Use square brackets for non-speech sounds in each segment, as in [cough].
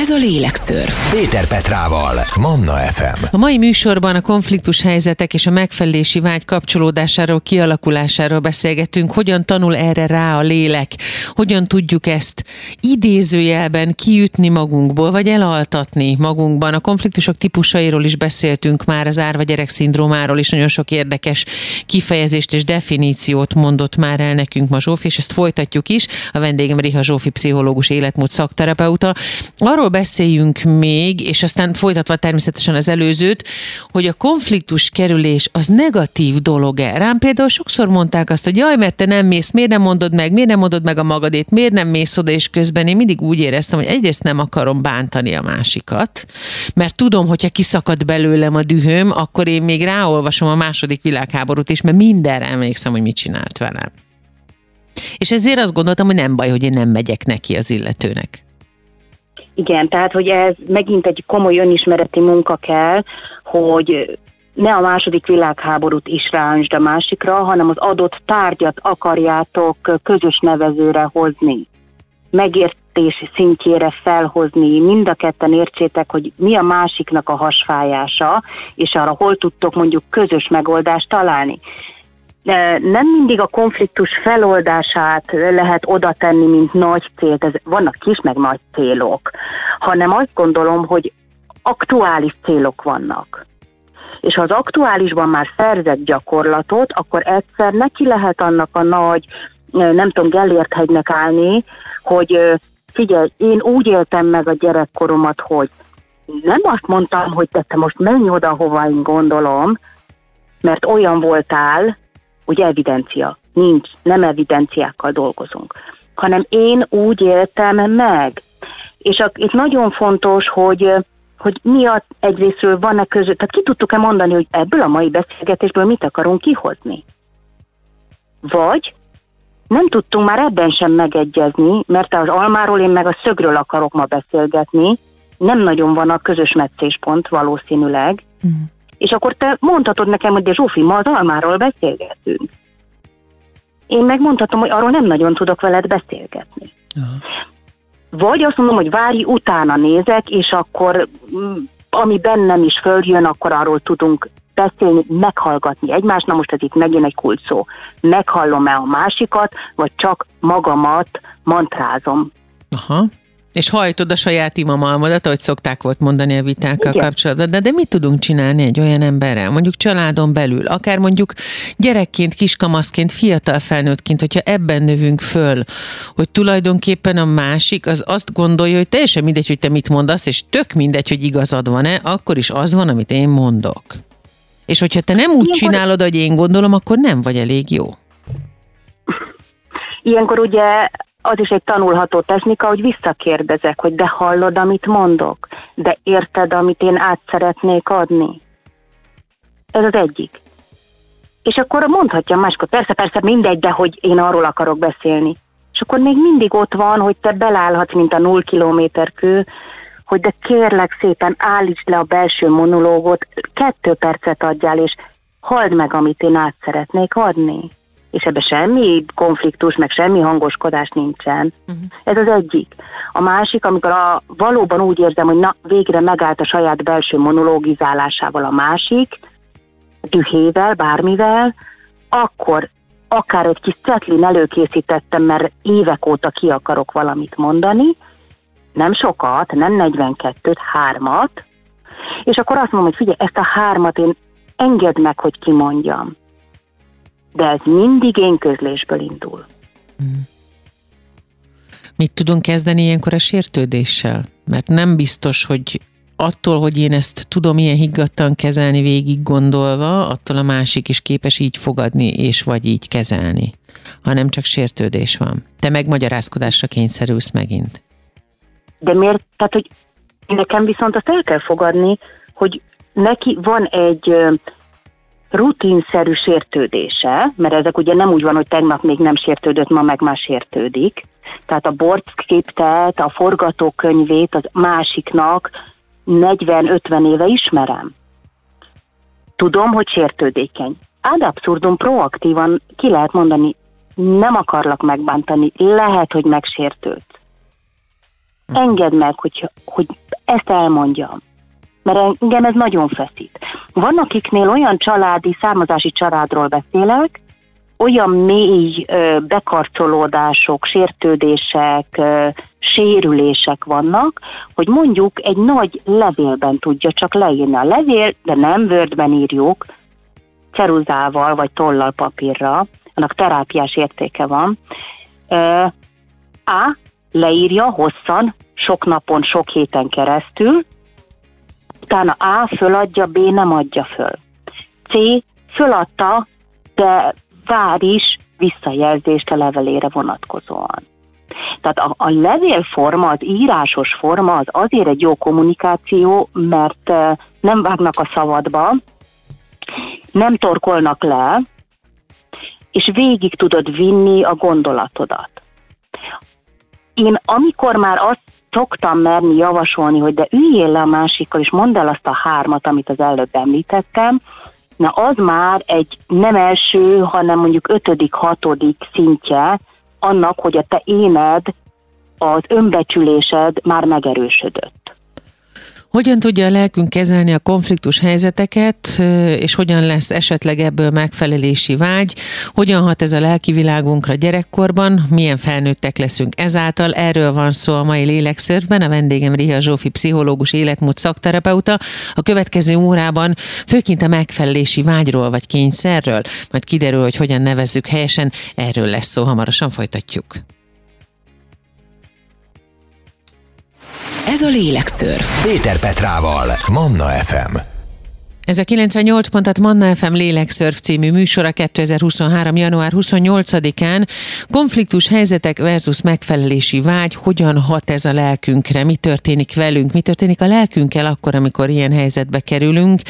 Ez a Lélekszörf. Péter Petrával, Manna FM. A mai műsorban a konfliktus helyzetek és a megfelelési vágy kapcsolódásáról, kialakulásáról beszélgetünk, hogyan tanul erre rá a lélek, hogyan tudjuk ezt idézőjelben kiütni magunkból, vagy elaltatni magunkban. A konfliktusok típusairól is beszéltünk már, az árva gyerek szindrómáról is nagyon sok érdekes kifejezést és definíciót mondott már el nekünk ma Zsófi, és ezt folytatjuk is. A vendégem Riha Zsófi, pszichológus, életmód szakterapeuta. Arról beszéljünk még, és aztán folytatva természetesen az előzőt, hogy a konfliktus kerülés az negatív dolog-e. Rám például sokszor mondták azt, hogy jaj, mert te nem mész, miért nem mondod meg, miért nem mondod meg a magadét, miért nem mész oda, és közben én mindig úgy éreztem, hogy egyrészt nem akarom bántani a másikat, mert tudom, hogyha kiszakad belőlem a dühöm, akkor én még ráolvasom a második világháborút is, mert mindenre emlékszem, hogy mit csinált velem. És ezért azt gondoltam, hogy nem baj, hogy én nem megyek neki az illetőnek. Igen, tehát hogy ez megint egy komoly önismereti munka kell, hogy ne a második világháborút is ráöntsd a másikra, hanem az adott tárgyat akarjátok közös nevezőre hozni. Megértés szintjére felhozni, mind a ketten értsétek, hogy mi a másiknak a hasfájása, és arra hol tudtok mondjuk közös megoldást találni nem mindig a konfliktus feloldását lehet oda tenni, mint nagy célt, ez, vannak kis meg nagy célok, hanem azt gondolom, hogy aktuális célok vannak. És ha az aktuálisban már szerzett gyakorlatot, akkor egyszer neki lehet annak a nagy, nem tudom, Gellért hegynek állni, hogy figyelj, én úgy éltem meg a gyerekkoromat, hogy nem azt mondtam, hogy te, te most menj oda, hova én gondolom, mert olyan voltál, hogy evidencia. Nincs, nem evidenciákkal dolgozunk, hanem én úgy éltem meg. És a, itt nagyon fontos, hogy hogy mi a egyrésztről van-e között, tehát ki tudtuk-e mondani, hogy ebből a mai beszélgetésből mit akarunk kihozni? Vagy nem tudtunk már ebben sem megegyezni, mert az almáról én meg a szögről akarok ma beszélgetni, nem nagyon van a közös meccéspont valószínűleg, mm és akkor te mondhatod nekem, hogy de Zsófi, ma az almáról beszélgetünk. Én megmondhatom, hogy arról nem nagyon tudok veled beszélgetni. Aha. Vagy azt mondom, hogy várj, utána nézek, és akkor mm, ami bennem is följön, akkor arról tudunk beszélni, meghallgatni egymást. Na most ez itt megint egy kult szó. Meghallom-e a másikat, vagy csak magamat mantrázom. Aha. És hajtod a saját imamalmodat, ahogy szokták volt mondani a vitákkal Igen. kapcsolatban. De, de mit tudunk csinálni egy olyan emberrel, mondjuk családon belül, akár mondjuk gyerekként, kiskamaszként, fiatal felnőttként, hogyha ebben növünk föl, hogy tulajdonképpen a másik az azt gondolja, hogy teljesen mindegy, hogy te mit mondasz, és tök mindegy, hogy igazad van-e, akkor is az van, amit én mondok. És hogyha te nem úgy Ilyenkor... csinálod, hogy én gondolom, akkor nem vagy elég jó. Ilyenkor ugye az is egy tanulható technika, hogy visszakérdezek, hogy de hallod, amit mondok, de érted, amit én át szeretnék adni. Ez az egyik. És akkor mondhatja máskor, persze, persze, mindegy, de hogy én arról akarok beszélni. És akkor még mindig ott van, hogy te belállhatsz, mint a null kilométer kő, hogy de kérlek szépen állítsd le a belső monológot, kettő percet adjál, és halld meg, amit én át szeretnék adni és ebbe semmi konfliktus, meg semmi hangoskodás nincsen. Uh-huh. Ez az egyik. A másik, amikor a, valóban úgy érzem, hogy na, végre megállt a saját belső monológizálásával a másik, dühével, bármivel, akkor akár egy kis cetlin előkészítettem, mert évek óta ki akarok valamit mondani, nem sokat, nem 42-t, hármat, és akkor azt mondom, hogy figyelj, ezt a hármat én engedd meg, hogy kimondjam de ez mindig én közlésből indul. Hmm. Mit tudunk kezdeni ilyenkor a sértődéssel? Mert nem biztos, hogy attól, hogy én ezt tudom ilyen higgadtan kezelni, végig gondolva, attól a másik is képes így fogadni, és vagy így kezelni, hanem csak sértődés van. Te megmagyarázkodásra kényszerülsz megint. De miért? Tehát, hogy nekem viszont azt el kell fogadni, hogy neki van egy rutinszerű sértődése, mert ezek ugye nem úgy van, hogy tegnap még nem sértődött, ma meg már sértődik. Tehát a bordskriptet, a forgatókönyvét az másiknak 40-50 éve ismerem. Tudom, hogy sértődékeny. Ad abszurdum proaktívan ki lehet mondani, nem akarlak megbántani, lehet, hogy megsértőd. Engedd meg, hogy, hogy ezt elmondjam. Mert engem ez nagyon feszít. Van, akiknél olyan családi, származási családról beszélek, olyan mély bekarcolódások, sértődések, sérülések vannak, hogy mondjuk egy nagy levélben tudja csak leírni a levél, de nem Wordben írjuk, ceruzával vagy tollal papírra, annak terápiás értéke van. A. Leírja hosszan, sok napon, sok héten keresztül, utána A föladja, B nem adja föl. C. Föladta, de vár is visszajelzést a levelére vonatkozóan. Tehát a, a levélforma, az írásos forma az azért egy jó kommunikáció, mert nem vágnak a szavadba, nem torkolnak le, és végig tudod vinni a gondolatodat. Én amikor már azt szoktam merni javasolni, hogy de üljél le a másikkal, és mondd el azt a hármat, amit az előbb említettem, na az már egy nem első, hanem mondjuk ötödik, hatodik szintje annak, hogy a te éned, az önbecsülésed már megerősödött. Hogyan tudja a lelkünk kezelni a konfliktus helyzeteket, és hogyan lesz esetleg ebből megfelelési vágy? Hogyan hat ez a lelki világunkra gyerekkorban? Milyen felnőttek leszünk ezáltal? Erről van szó a mai lélekszörfben. A vendégem Riha Zsófi, pszichológus, életmód szakterapeuta. A következő órában főként a megfelelési vágyról vagy kényszerről, majd kiderül, hogy hogyan nevezzük helyesen. Erről lesz szó, hamarosan folytatjuk. Ez a Lélekszörf. Péter Petrával, Manna FM. Ez a 98 pontat Manna FM Lélekszörf című műsora 2023. január 28-án. Konfliktus helyzetek versus megfelelési vágy, hogyan hat ez a lelkünkre, mi történik velünk, mi történik a lelkünkkel akkor, amikor ilyen helyzetbe kerülünk,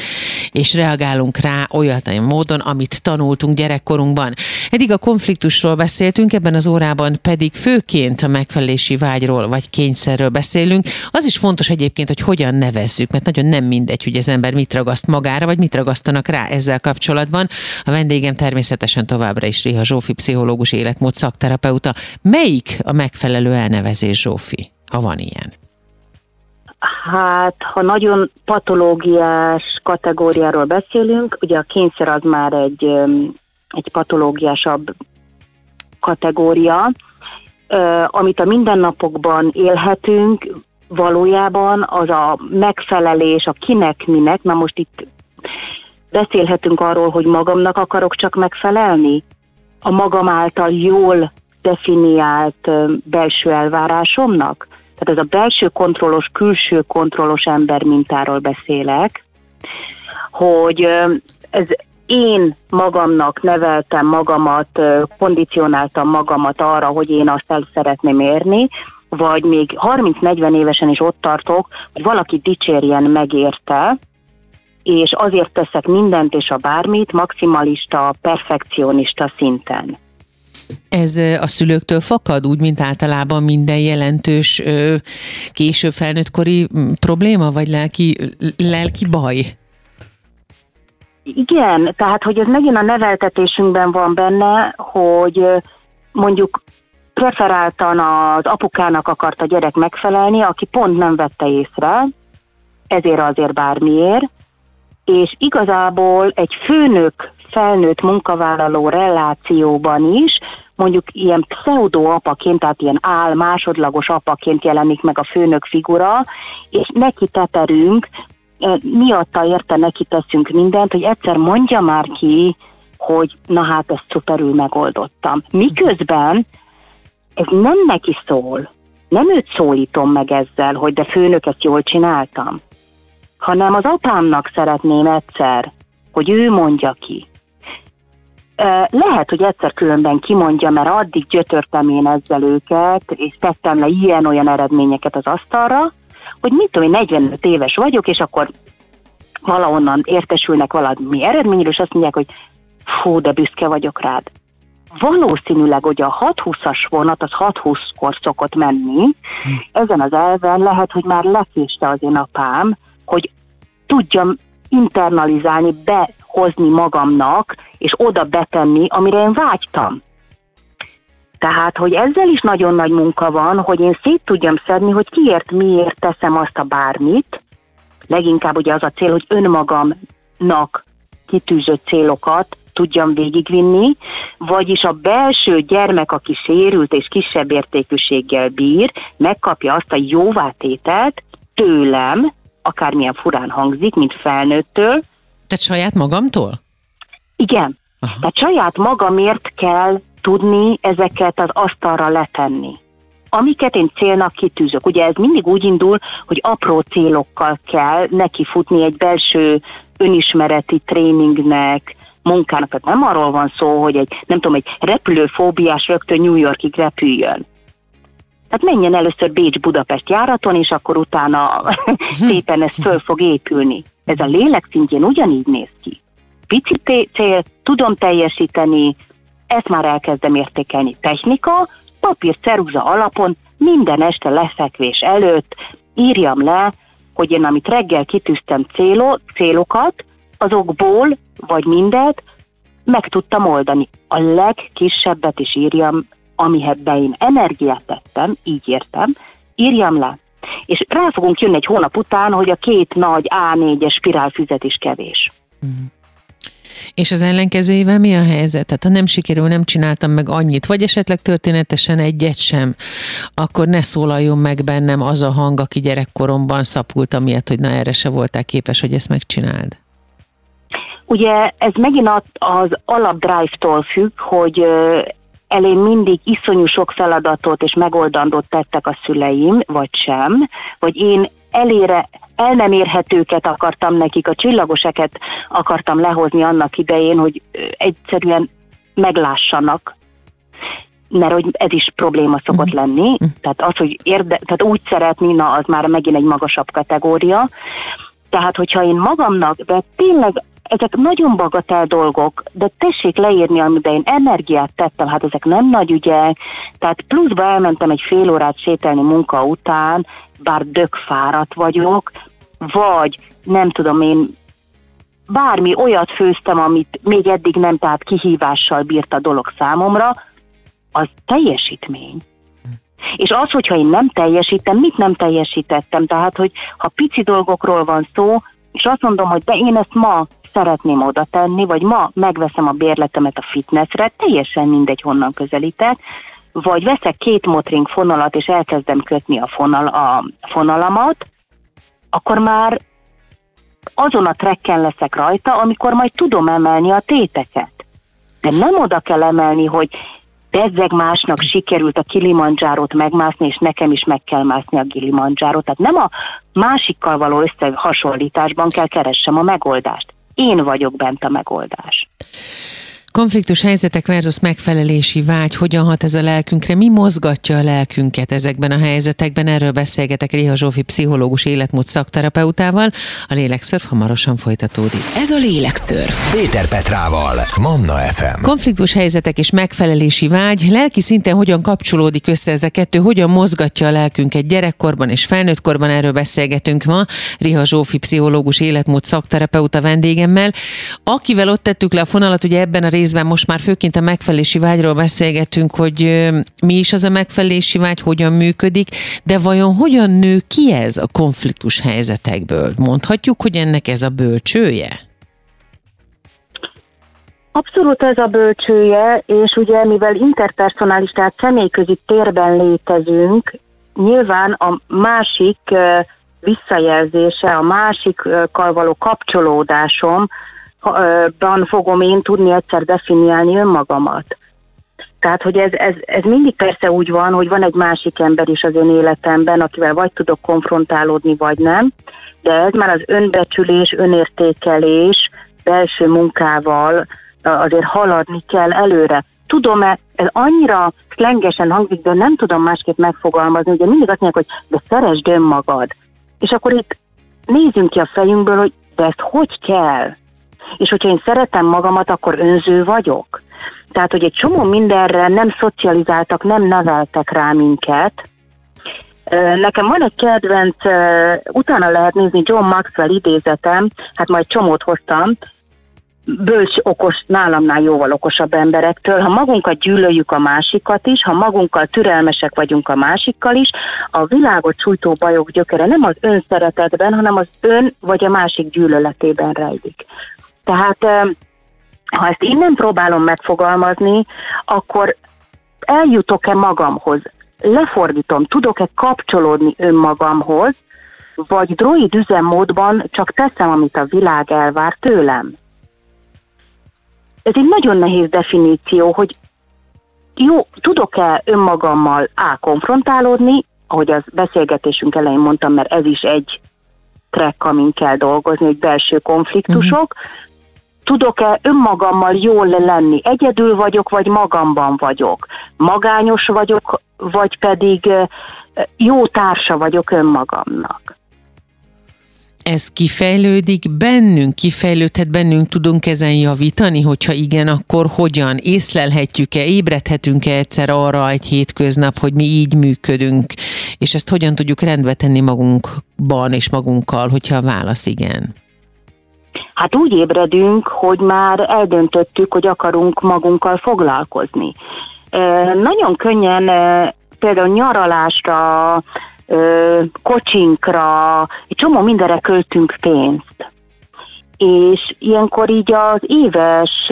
és reagálunk rá olyan módon, amit tanultunk gyerekkorunkban. Eddig a konfliktusról beszéltünk, ebben az órában pedig főként a megfelelési vágyról vagy kényszerről beszélünk. Az is fontos egyébként, hogy hogyan nevezzük, mert nagyon nem mindegy, hogy az ember mit ragaszt magára magára, vagy mit ragasztanak rá ezzel kapcsolatban. A vendégem természetesen továbbra is Riha Zsófi, pszichológus, életmód szakterapeuta. Melyik a megfelelő elnevezés, Zsófi, ha van ilyen? Hát, ha nagyon patológiás kategóriáról beszélünk, ugye a kényszer az már egy, egy patológiásabb kategória, amit a mindennapokban élhetünk, valójában az a megfelelés, a kinek minek, na most itt beszélhetünk arról, hogy magamnak akarok csak megfelelni, a magam által jól definiált belső elvárásomnak. Tehát ez a belső kontrollos, külső kontrollos ember mintáról beszélek, hogy ez én magamnak neveltem magamat, kondicionáltam magamat arra, hogy én azt el szeretném érni, vagy még 30-40 évesen is ott tartok, hogy valaki dicsérjen megérte, és azért teszek mindent és a bármit maximalista, perfekcionista szinten. Ez a szülőktől fakad, úgy, mint általában minden jelentős később felnőttkori probléma, vagy lelki, lelki baj? Igen, tehát hogy ez megint a neveltetésünkben van benne, hogy mondjuk preferáltan az apukának akart a gyerek megfelelni, aki pont nem vette észre, ezért azért bármiért, és igazából egy főnök felnőtt munkavállaló relációban is, mondjuk ilyen pseudo apaként, tehát ilyen áll másodlagos apaként jelenik meg a főnök figura, és neki teperünk, miatta érte neki teszünk mindent, hogy egyszer mondja már ki, hogy na hát ezt szuperül megoldottam. Miközben ez nem neki szól, nem őt szólítom meg ezzel, hogy de főnök, ezt jól csináltam hanem az apámnak szeretném egyszer, hogy ő mondja ki. Lehet, hogy egyszer különben kimondja, mert addig gyötörtem én ezzel őket, és tettem le ilyen-olyan eredményeket az asztalra, hogy mit tudom, én 45 éves vagyok, és akkor valahonnan értesülnek valami eredményről, és azt mondják, hogy fú, de büszke vagyok rád. Valószínűleg, hogy a 6-20-as vonat az 6-20-kor szokott menni, ezen az elven lehet, hogy már lekéste az én apám, hogy tudjam internalizálni, behozni magamnak, és oda betenni, amire én vágytam. Tehát, hogy ezzel is nagyon nagy munka van, hogy én szét tudjam szedni, hogy kiért, miért teszem azt a bármit. Leginkább ugye az a cél, hogy önmagamnak kitűzött célokat tudjam végigvinni, vagyis a belső gyermek, aki sérült és kisebb értékűséggel bír, megkapja azt a jóvátételt tőlem, akármilyen furán hangzik, mint felnőttől. Tehát saját magamtól? Igen. Aha. Tehát saját magamért kell tudni ezeket az asztalra letenni. Amiket én célnak kitűzök. Ugye ez mindig úgy indul, hogy apró célokkal kell neki futni egy belső önismereti tréningnek, munkának. Tehát nem arról van szó, hogy egy, nem tudom, egy repülőfóbiás rögtön New Yorkig repüljön. Tehát menjen először Bécs-Budapest járaton, és akkor utána [laughs] szépen ez föl fog épülni. Ez a lélek szintjén ugyanígy néz ki. Pici cél, tudom teljesíteni, ezt már elkezdem értékelni. Technika, papír, ceruza alapon minden este lefekvés előtt írjam le, hogy én amit reggel kitűztem célo, célokat, azokból, vagy mindet meg tudtam oldani. A legkisebbet is írjam, amihez be én energiát tettem, így értem, írjam le. És rá fogunk jönni egy hónap után, hogy a két nagy A4-es spirálfüzet is kevés. Mm. És az ellenkezőjével mi a helyzet? Tehát ha nem sikerül, nem csináltam meg annyit, vagy esetleg történetesen egyet sem, akkor ne szólaljon meg bennem az a hang, aki gyerekkoromban szapult amiatt, hogy na erre se voltál képes, hogy ezt megcsináld. Ugye ez megint az alapdrive-tól függ, hogy elém mindig iszonyú sok feladatot és megoldandót tettek a szüleim, vagy sem, vagy én elére el nem érhetőket akartam nekik, a csillagoseket akartam lehozni annak idején, hogy egyszerűen meglássanak, mert hogy ez is probléma szokott uh-huh. lenni, tehát az, hogy érde, tehát úgy szeretni, na az már megint egy magasabb kategória, tehát hogyha én magamnak, de tényleg ezek nagyon bagatel dolgok, de tessék leírni, amiben én energiát tettem, hát ezek nem nagy ügyek, tehát pluszba elmentem egy fél órát sétálni munka után, bár dök fáradt vagyok, vagy nem tudom én, bármi olyat főztem, amit még eddig nem, tehát kihívással bírt a dolog számomra, az teljesítmény. És az, hogyha én nem teljesítem, mit nem teljesítettem? Tehát, hogy ha pici dolgokról van szó, és azt mondom, hogy de én ezt ma szeretném oda tenni, vagy ma megveszem a bérletemet a fitnessre, teljesen mindegy, honnan közelítek, vagy veszek két motring fonalat, és elkezdem kötni a, fonal, a fonalamat, akkor már azon a trekken leszek rajta, amikor majd tudom emelni a téteket. De nem oda kell emelni, hogy bezzeg másnak sikerült a Kilimanjárót megmászni, és nekem is meg kell mászni a Kilimanjárót. Tehát nem a másikkal való összehasonlításban kell keressem a megoldást. Én vagyok bent a megoldás. Konfliktus helyzetek versus megfelelési vágy, hogyan hat ez a lelkünkre, mi mozgatja a lelkünket ezekben a helyzetekben, erről beszélgetek Réha Zsófi pszichológus életmód szakterapeutával. A Lélekszörf hamarosan folytatódik. Ez a Lélekszörf. Péter Petrával, Manna FM. Konfliktus helyzetek és megfelelési vágy, lelki szinten hogyan kapcsolódik össze ez a kettő, hogyan mozgatja a lelkünket gyerekkorban és felnőttkorban, erről beszélgetünk ma. Réha Zsófi pszichológus életmód szakterapeuta vendégemmel, akivel ott tettük le a fonalat, ugye ebben a részben most már főként a megfelelési vágyról beszélgetünk, hogy mi is az a megfelelési vágy, hogyan működik, de vajon hogyan nő ki ez a konfliktus helyzetekből? Mondhatjuk, hogy ennek ez a bölcsője? Abszolút ez a bölcsője, és ugye mivel interpersonális, tehát személyközi térben létezünk, nyilván a másik visszajelzése, a másikkal való kapcsolódásom ban fogom én tudni egyszer definiálni önmagamat. Tehát, hogy ez, ez, ez mindig persze úgy van, hogy van egy másik ember is az ön életemben, akivel vagy tudok konfrontálódni, vagy nem, de ez már az önbecsülés, önértékelés, belső munkával azért haladni kell előre. Tudom-e, ez annyira szlengesen hangzik, de nem tudom másképp megfogalmazni, ugye mindig azt mondják, hogy de szeresd önmagad. És akkor itt nézzünk ki a fejünkből, hogy de ezt hogy kell? És hogyha én szeretem magamat, akkor önző vagyok. Tehát, hogy egy csomó mindenre nem szocializáltak, nem neveltek rá minket. Nekem van egy kedvenc, utána lehet nézni John Maxwell idézetem, hát majd csomót hoztam, bölcs, okos, nálamnál jóval okosabb emberektől, ha magunkat gyűlöljük a másikat is, ha magunkkal türelmesek vagyunk a másikkal is, a világot sújtó bajok gyökere nem az önszeretetben, hanem az ön vagy a másik gyűlöletében rejlik. Tehát ha ezt innen próbálom megfogalmazni, akkor eljutok-e magamhoz, lefordítom, tudok-e kapcsolódni önmagamhoz, vagy droid üzemmódban csak teszem, amit a világ elvár tőlem. Ez egy nagyon nehéz definíció, hogy jó, tudok-e önmagammal A. konfrontálódni, ahogy az beszélgetésünk elején mondtam, mert ez is egy track, amin kell dolgozni, egy belső konfliktusok. Uh-huh. Tudok-e önmagammal jól lenni? Egyedül vagyok, vagy magamban vagyok? Magányos vagyok, vagy pedig jó társa vagyok önmagamnak? ez kifejlődik bennünk, kifejlődhet bennünk, tudunk ezen javítani, hogyha igen, akkor hogyan? Észlelhetjük-e, ébredhetünk-e egyszer arra egy hétköznap, hogy mi így működünk, és ezt hogyan tudjuk rendbe tenni magunkban és magunkkal, hogyha a válasz igen? Hát úgy ébredünk, hogy már eldöntöttük, hogy akarunk magunkkal foglalkozni. Nagyon könnyen például nyaralásra, kocsinkra, egy csomó mindenre költünk pénzt. És ilyenkor így az éves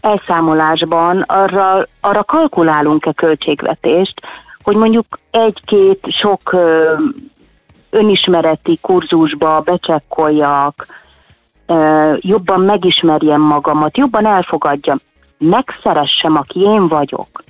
elszámolásban arra, arra kalkulálunk-e költségvetést, hogy mondjuk egy-két sok önismereti kurzusba becsekkoljak, jobban megismerjem magamat, jobban elfogadjam, megszeressem, aki én vagyok.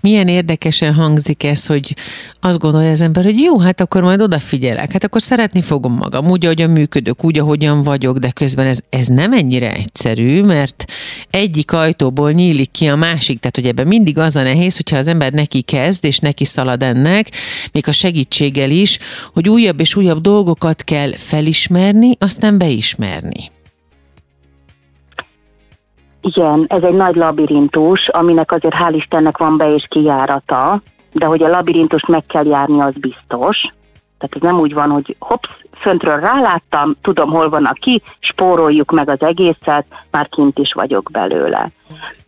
Milyen érdekesen hangzik ez, hogy azt gondolja az ember, hogy jó, hát akkor majd odafigyelek, hát akkor szeretni fogom magam, úgy, ahogyan működök, úgy, ahogyan vagyok, de közben ez, ez nem ennyire egyszerű, mert egyik ajtóból nyílik ki a másik, tehát hogy ebben mindig az a nehéz, hogyha az ember neki kezd, és neki szalad ennek, még a segítséggel is, hogy újabb és újabb dolgokat kell felismerni, aztán beismerni. Igen, ez egy nagy labirintus, aminek azért hál' Istennek van be és kijárata, de hogy a labirintust meg kell járni, az biztos. Tehát ez nem úgy van, hogy hopsz, föntről ráláttam, tudom, hol van a ki, spóroljuk meg az egészet, már kint is vagyok belőle.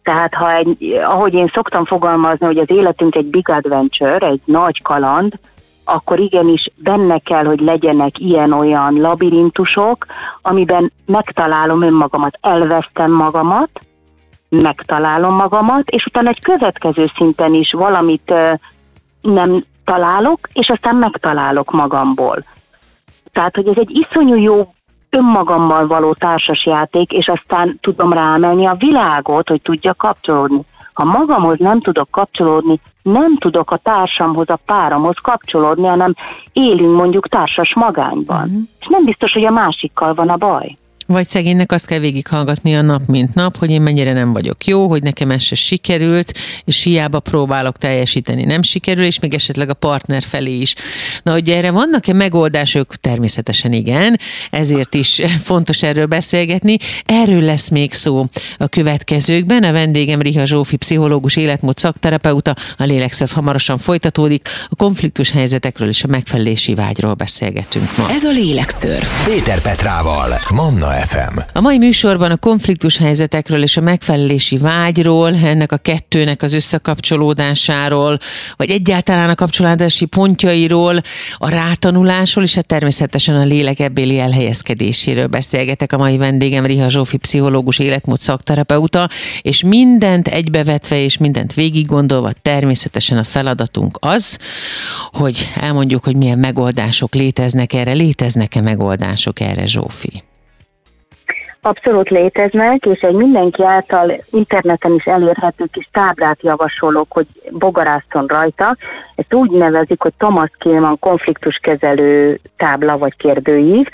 Tehát ha egy, ahogy én szoktam fogalmazni, hogy az életünk egy big adventure, egy nagy kaland, akkor igenis benne kell, hogy legyenek ilyen-olyan labirintusok, amiben megtalálom önmagamat, elvesztem magamat, megtalálom magamat, és utána egy következő szinten is valamit nem találok, és aztán megtalálok magamból. Tehát, hogy ez egy iszonyú jó önmagammal való társasjáték, és aztán tudom rámenni a világot, hogy tudja kapcsolódni. Ha magamhoz nem tudok kapcsolódni, nem tudok a társamhoz, a páramhoz kapcsolódni, hanem élünk mondjuk társas magányban. Mm. És nem biztos, hogy a másikkal van a baj. Vagy szegénynek azt kell végighallgatni a nap, mint nap, hogy én mennyire nem vagyok jó, hogy nekem ez se sikerült, és hiába próbálok teljesíteni, nem sikerül, és még esetleg a partner felé is. Na, hogy erre vannak-e megoldások? Természetesen igen, ezért is [laughs] fontos erről beszélgetni. Erről lesz még szó a következőkben. A vendégem Riha Zsófi, pszichológus, életmód szakterapeuta, a lélekszöv hamarosan folytatódik. A konfliktus helyzetekről és a megfelelési vágyról beszélgetünk ma. Ez a lélekszörf. Péter Petrával, Manna FM. A mai műsorban a konfliktus helyzetekről és a megfelelési vágyról, ennek a kettőnek az összekapcsolódásáról, vagy egyáltalán a kapcsolódási pontjairól, a rátanulásról, és hát természetesen a lélek ebbéli elhelyezkedéséről beszélgetek. A mai vendégem Riha Zsófi, pszichológus, életmód szakterapeuta, és mindent egybevetve és mindent végig gondolva természetesen a feladatunk az, hogy elmondjuk, hogy milyen megoldások léteznek erre, léteznek-e megoldások erre, Zsófi? Abszolút léteznek, és egy mindenki által interneten is elérhető kis táblát javasolok, hogy bogarászton rajta. Ezt úgy nevezik, hogy Thomas Kilman konfliktuskezelő tábla vagy kérdőív,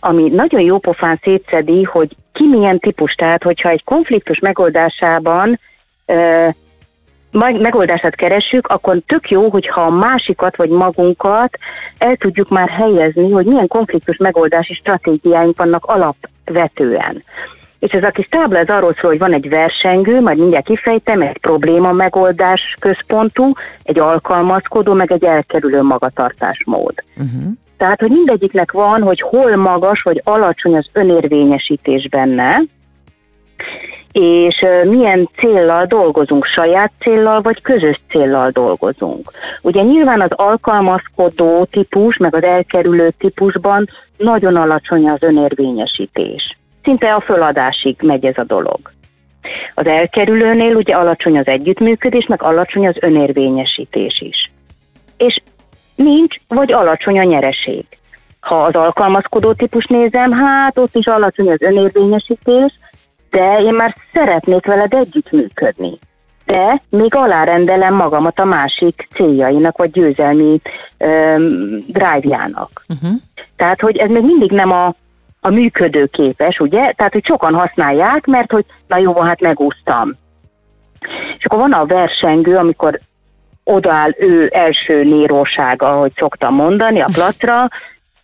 ami nagyon jó pofán szétszedi, hogy ki milyen típus. Tehát, hogyha egy konfliktus megoldásában megoldását keressük, akkor tök jó, hogyha a másikat vagy magunkat el tudjuk már helyezni, hogy milyen konfliktus megoldási stratégiáink vannak alapvetően. És ez a kis tábla ez arról szól, hogy van egy versengő, majd mindjárt kifejtem, egy probléma megoldás központú, egy alkalmazkodó, meg egy elkerülő magatartásmód. Uh-huh. Tehát, hogy mindegyiknek van, hogy hol magas vagy alacsony az önérvényesítés benne, és milyen céllal dolgozunk, saját céllal vagy közös céllal dolgozunk. Ugye nyilván az alkalmazkodó típus, meg az elkerülő típusban nagyon alacsony az önérvényesítés. Szinte a föladásig megy ez a dolog. Az elkerülőnél ugye alacsony az együttműködés, meg alacsony az önérvényesítés is. És nincs, vagy alacsony a nyereség. Ha az alkalmazkodó típus nézem, hát ott is alacsony az önérvényesítés, de én már szeretnék veled együttműködni. De még alárendelem magamat a másik céljainak, vagy győzelmi um, drive-jának. Uh-huh. Tehát, hogy ez még mindig nem a, a működőképes, ugye? Tehát, hogy sokan használják, mert hogy na jó, hát megúsztam. És akkor van a versengő, amikor odaáll ő első nérósága, ahogy szoktam mondani, a placra,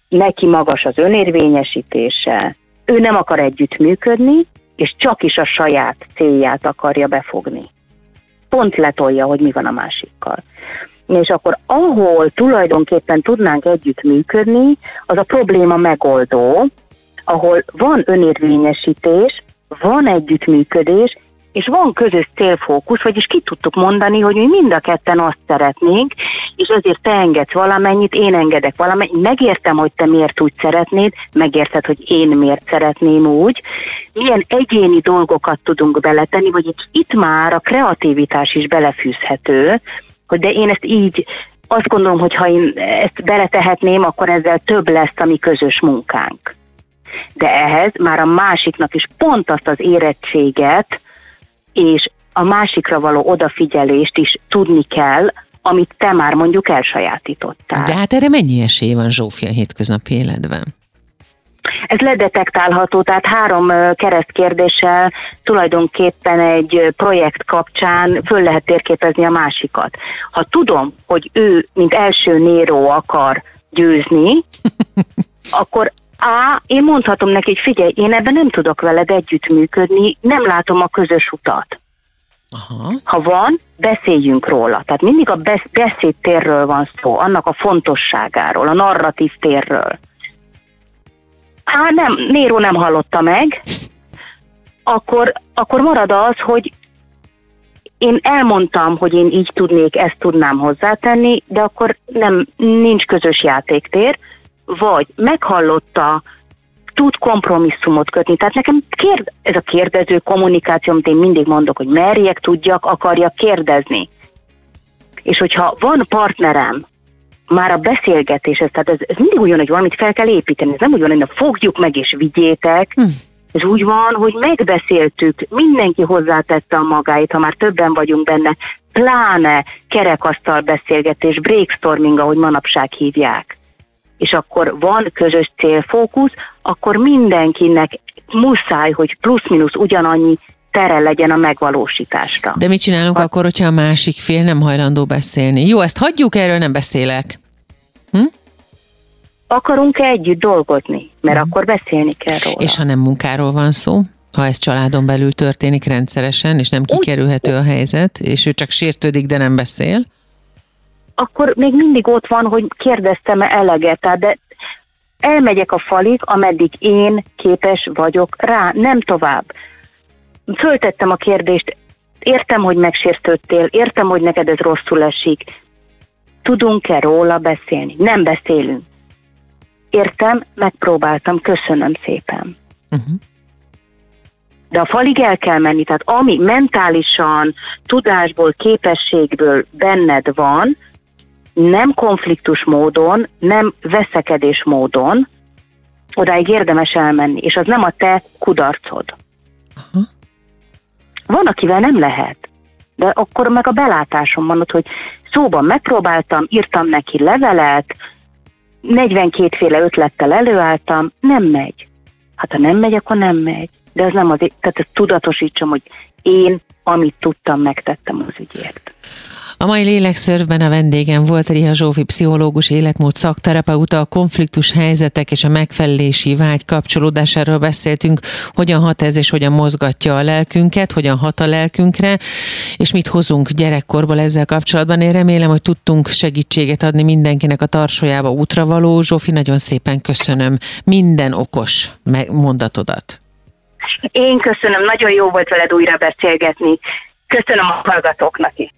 neki magas az önérvényesítése, ő nem akar együttműködni, és csak is a saját célját akarja befogni. Pont letolja, hogy mi van a másikkal. És akkor ahol tulajdonképpen tudnánk együttműködni, az a probléma megoldó, ahol van önérvényesítés, van együttműködés, és van közös célfókusz, vagyis ki tudtuk mondani, hogy mi mind a ketten azt szeretnénk, és ezért te engedsz valamennyit, én engedek valamennyit, megértem, hogy te miért úgy szeretnéd, megérted, hogy én miért szeretném úgy, milyen egyéni dolgokat tudunk beletenni, vagy itt már a kreativitás is belefűzhető, hogy de én ezt így azt gondolom, hogy ha én ezt beletehetném, akkor ezzel több lesz a mi közös munkánk. De ehhez már a másiknak is pont azt az érettséget, és a másikra való odafigyelést is tudni kell, amit te már mondjuk elsajátítottál. De hát erre mennyi esély van Zsófia hétköznapi életben? Ez ledetektálható, tehát három keresztkérdéssel tulajdonképpen egy projekt kapcsán föl lehet térképezni a másikat. Ha tudom, hogy ő, mint első Néró akar győzni, [laughs] akkor A, én mondhatom neki, hogy figyelj, én ebben nem tudok veled együttműködni, nem látom a közös utat. Aha. Ha van, beszéljünk róla. Tehát mindig a beszédtérről van szó, annak a fontosságáról, a narratív térről. Hát nem, Néró nem hallotta meg, akkor, akkor marad az, hogy én elmondtam, hogy én így tudnék, ezt tudnám hozzátenni, de akkor nem, nincs közös játéktér, vagy meghallotta, tud kompromisszumot kötni. Tehát nekem kérd, ez a kérdező kommunikáció, amit én mindig mondok, hogy merjek, tudjak, akarjak kérdezni. És hogyha van partnerem, már a beszélgetés, ez, tehát ez, ez mindig úgy van, hogy valamit fel kell építeni. Ez nem úgy van, hogy na, fogjuk meg és vigyétek. Hm. Ez úgy van, hogy megbeszéltük, mindenki hozzátette a magáit, ha már többen vagyunk benne, pláne kerekasztal beszélgetés, brainstorming, ahogy manapság hívják és akkor van közös célfókusz, akkor mindenkinek muszáj, hogy plusz-minusz ugyanannyi tere legyen a megvalósításra. De mit csinálunk ha... akkor, hogyha a másik fél nem hajlandó beszélni? Jó, ezt hagyjuk, erről nem beszélek. Hm? Akarunk-e együtt dolgozni? Mert hm. akkor beszélni kell róla. És ha nem munkáról van szó? Ha ez családon belül történik rendszeresen, és nem kikerülhető a helyzet, és ő csak sértődik, de nem beszél? Akkor még mindig ott van, hogy kérdeztem-e eleget, tehát de elmegyek a falig, ameddig én képes vagyok rá, nem tovább. Föltettem a kérdést, értem, hogy megsértődtél, értem, hogy neked ez rosszul esik, tudunk-e róla beszélni? Nem beszélünk. Értem, megpróbáltam, köszönöm szépen. Uh-huh. De a falig el kell menni, tehát ami mentálisan, tudásból, képességből benned van, nem konfliktus módon, nem veszekedés módon, odáig érdemes elmenni, és az nem a te kudarcod. Aha. Van, akivel nem lehet, de akkor meg a belátásom van ott, hogy szóban megpróbáltam, írtam neki levelet, 42 féle ötlettel előálltam, nem megy. Hát ha nem megy, akkor nem megy. De ez nem az, tehát ezt tudatosítsam, hogy én, amit tudtam, megtettem az ügyért. A mai lélekszörvben a vendégem volt Riha Zsófi pszichológus, életmód szakterapeuta, a konfliktus helyzetek és a megfelelési vágy kapcsolódásáról beszéltünk, hogyan hat ez és hogyan mozgatja a lelkünket, hogyan hat a lelkünkre, és mit hozunk gyerekkorból ezzel kapcsolatban. Én remélem, hogy tudtunk segítséget adni mindenkinek a tarsójába útravaló. Zsófi, nagyon szépen köszönöm minden okos mondatodat. Én köszönöm, nagyon jó volt veled újra beszélgetni. Köszönöm a hallgatóknak is.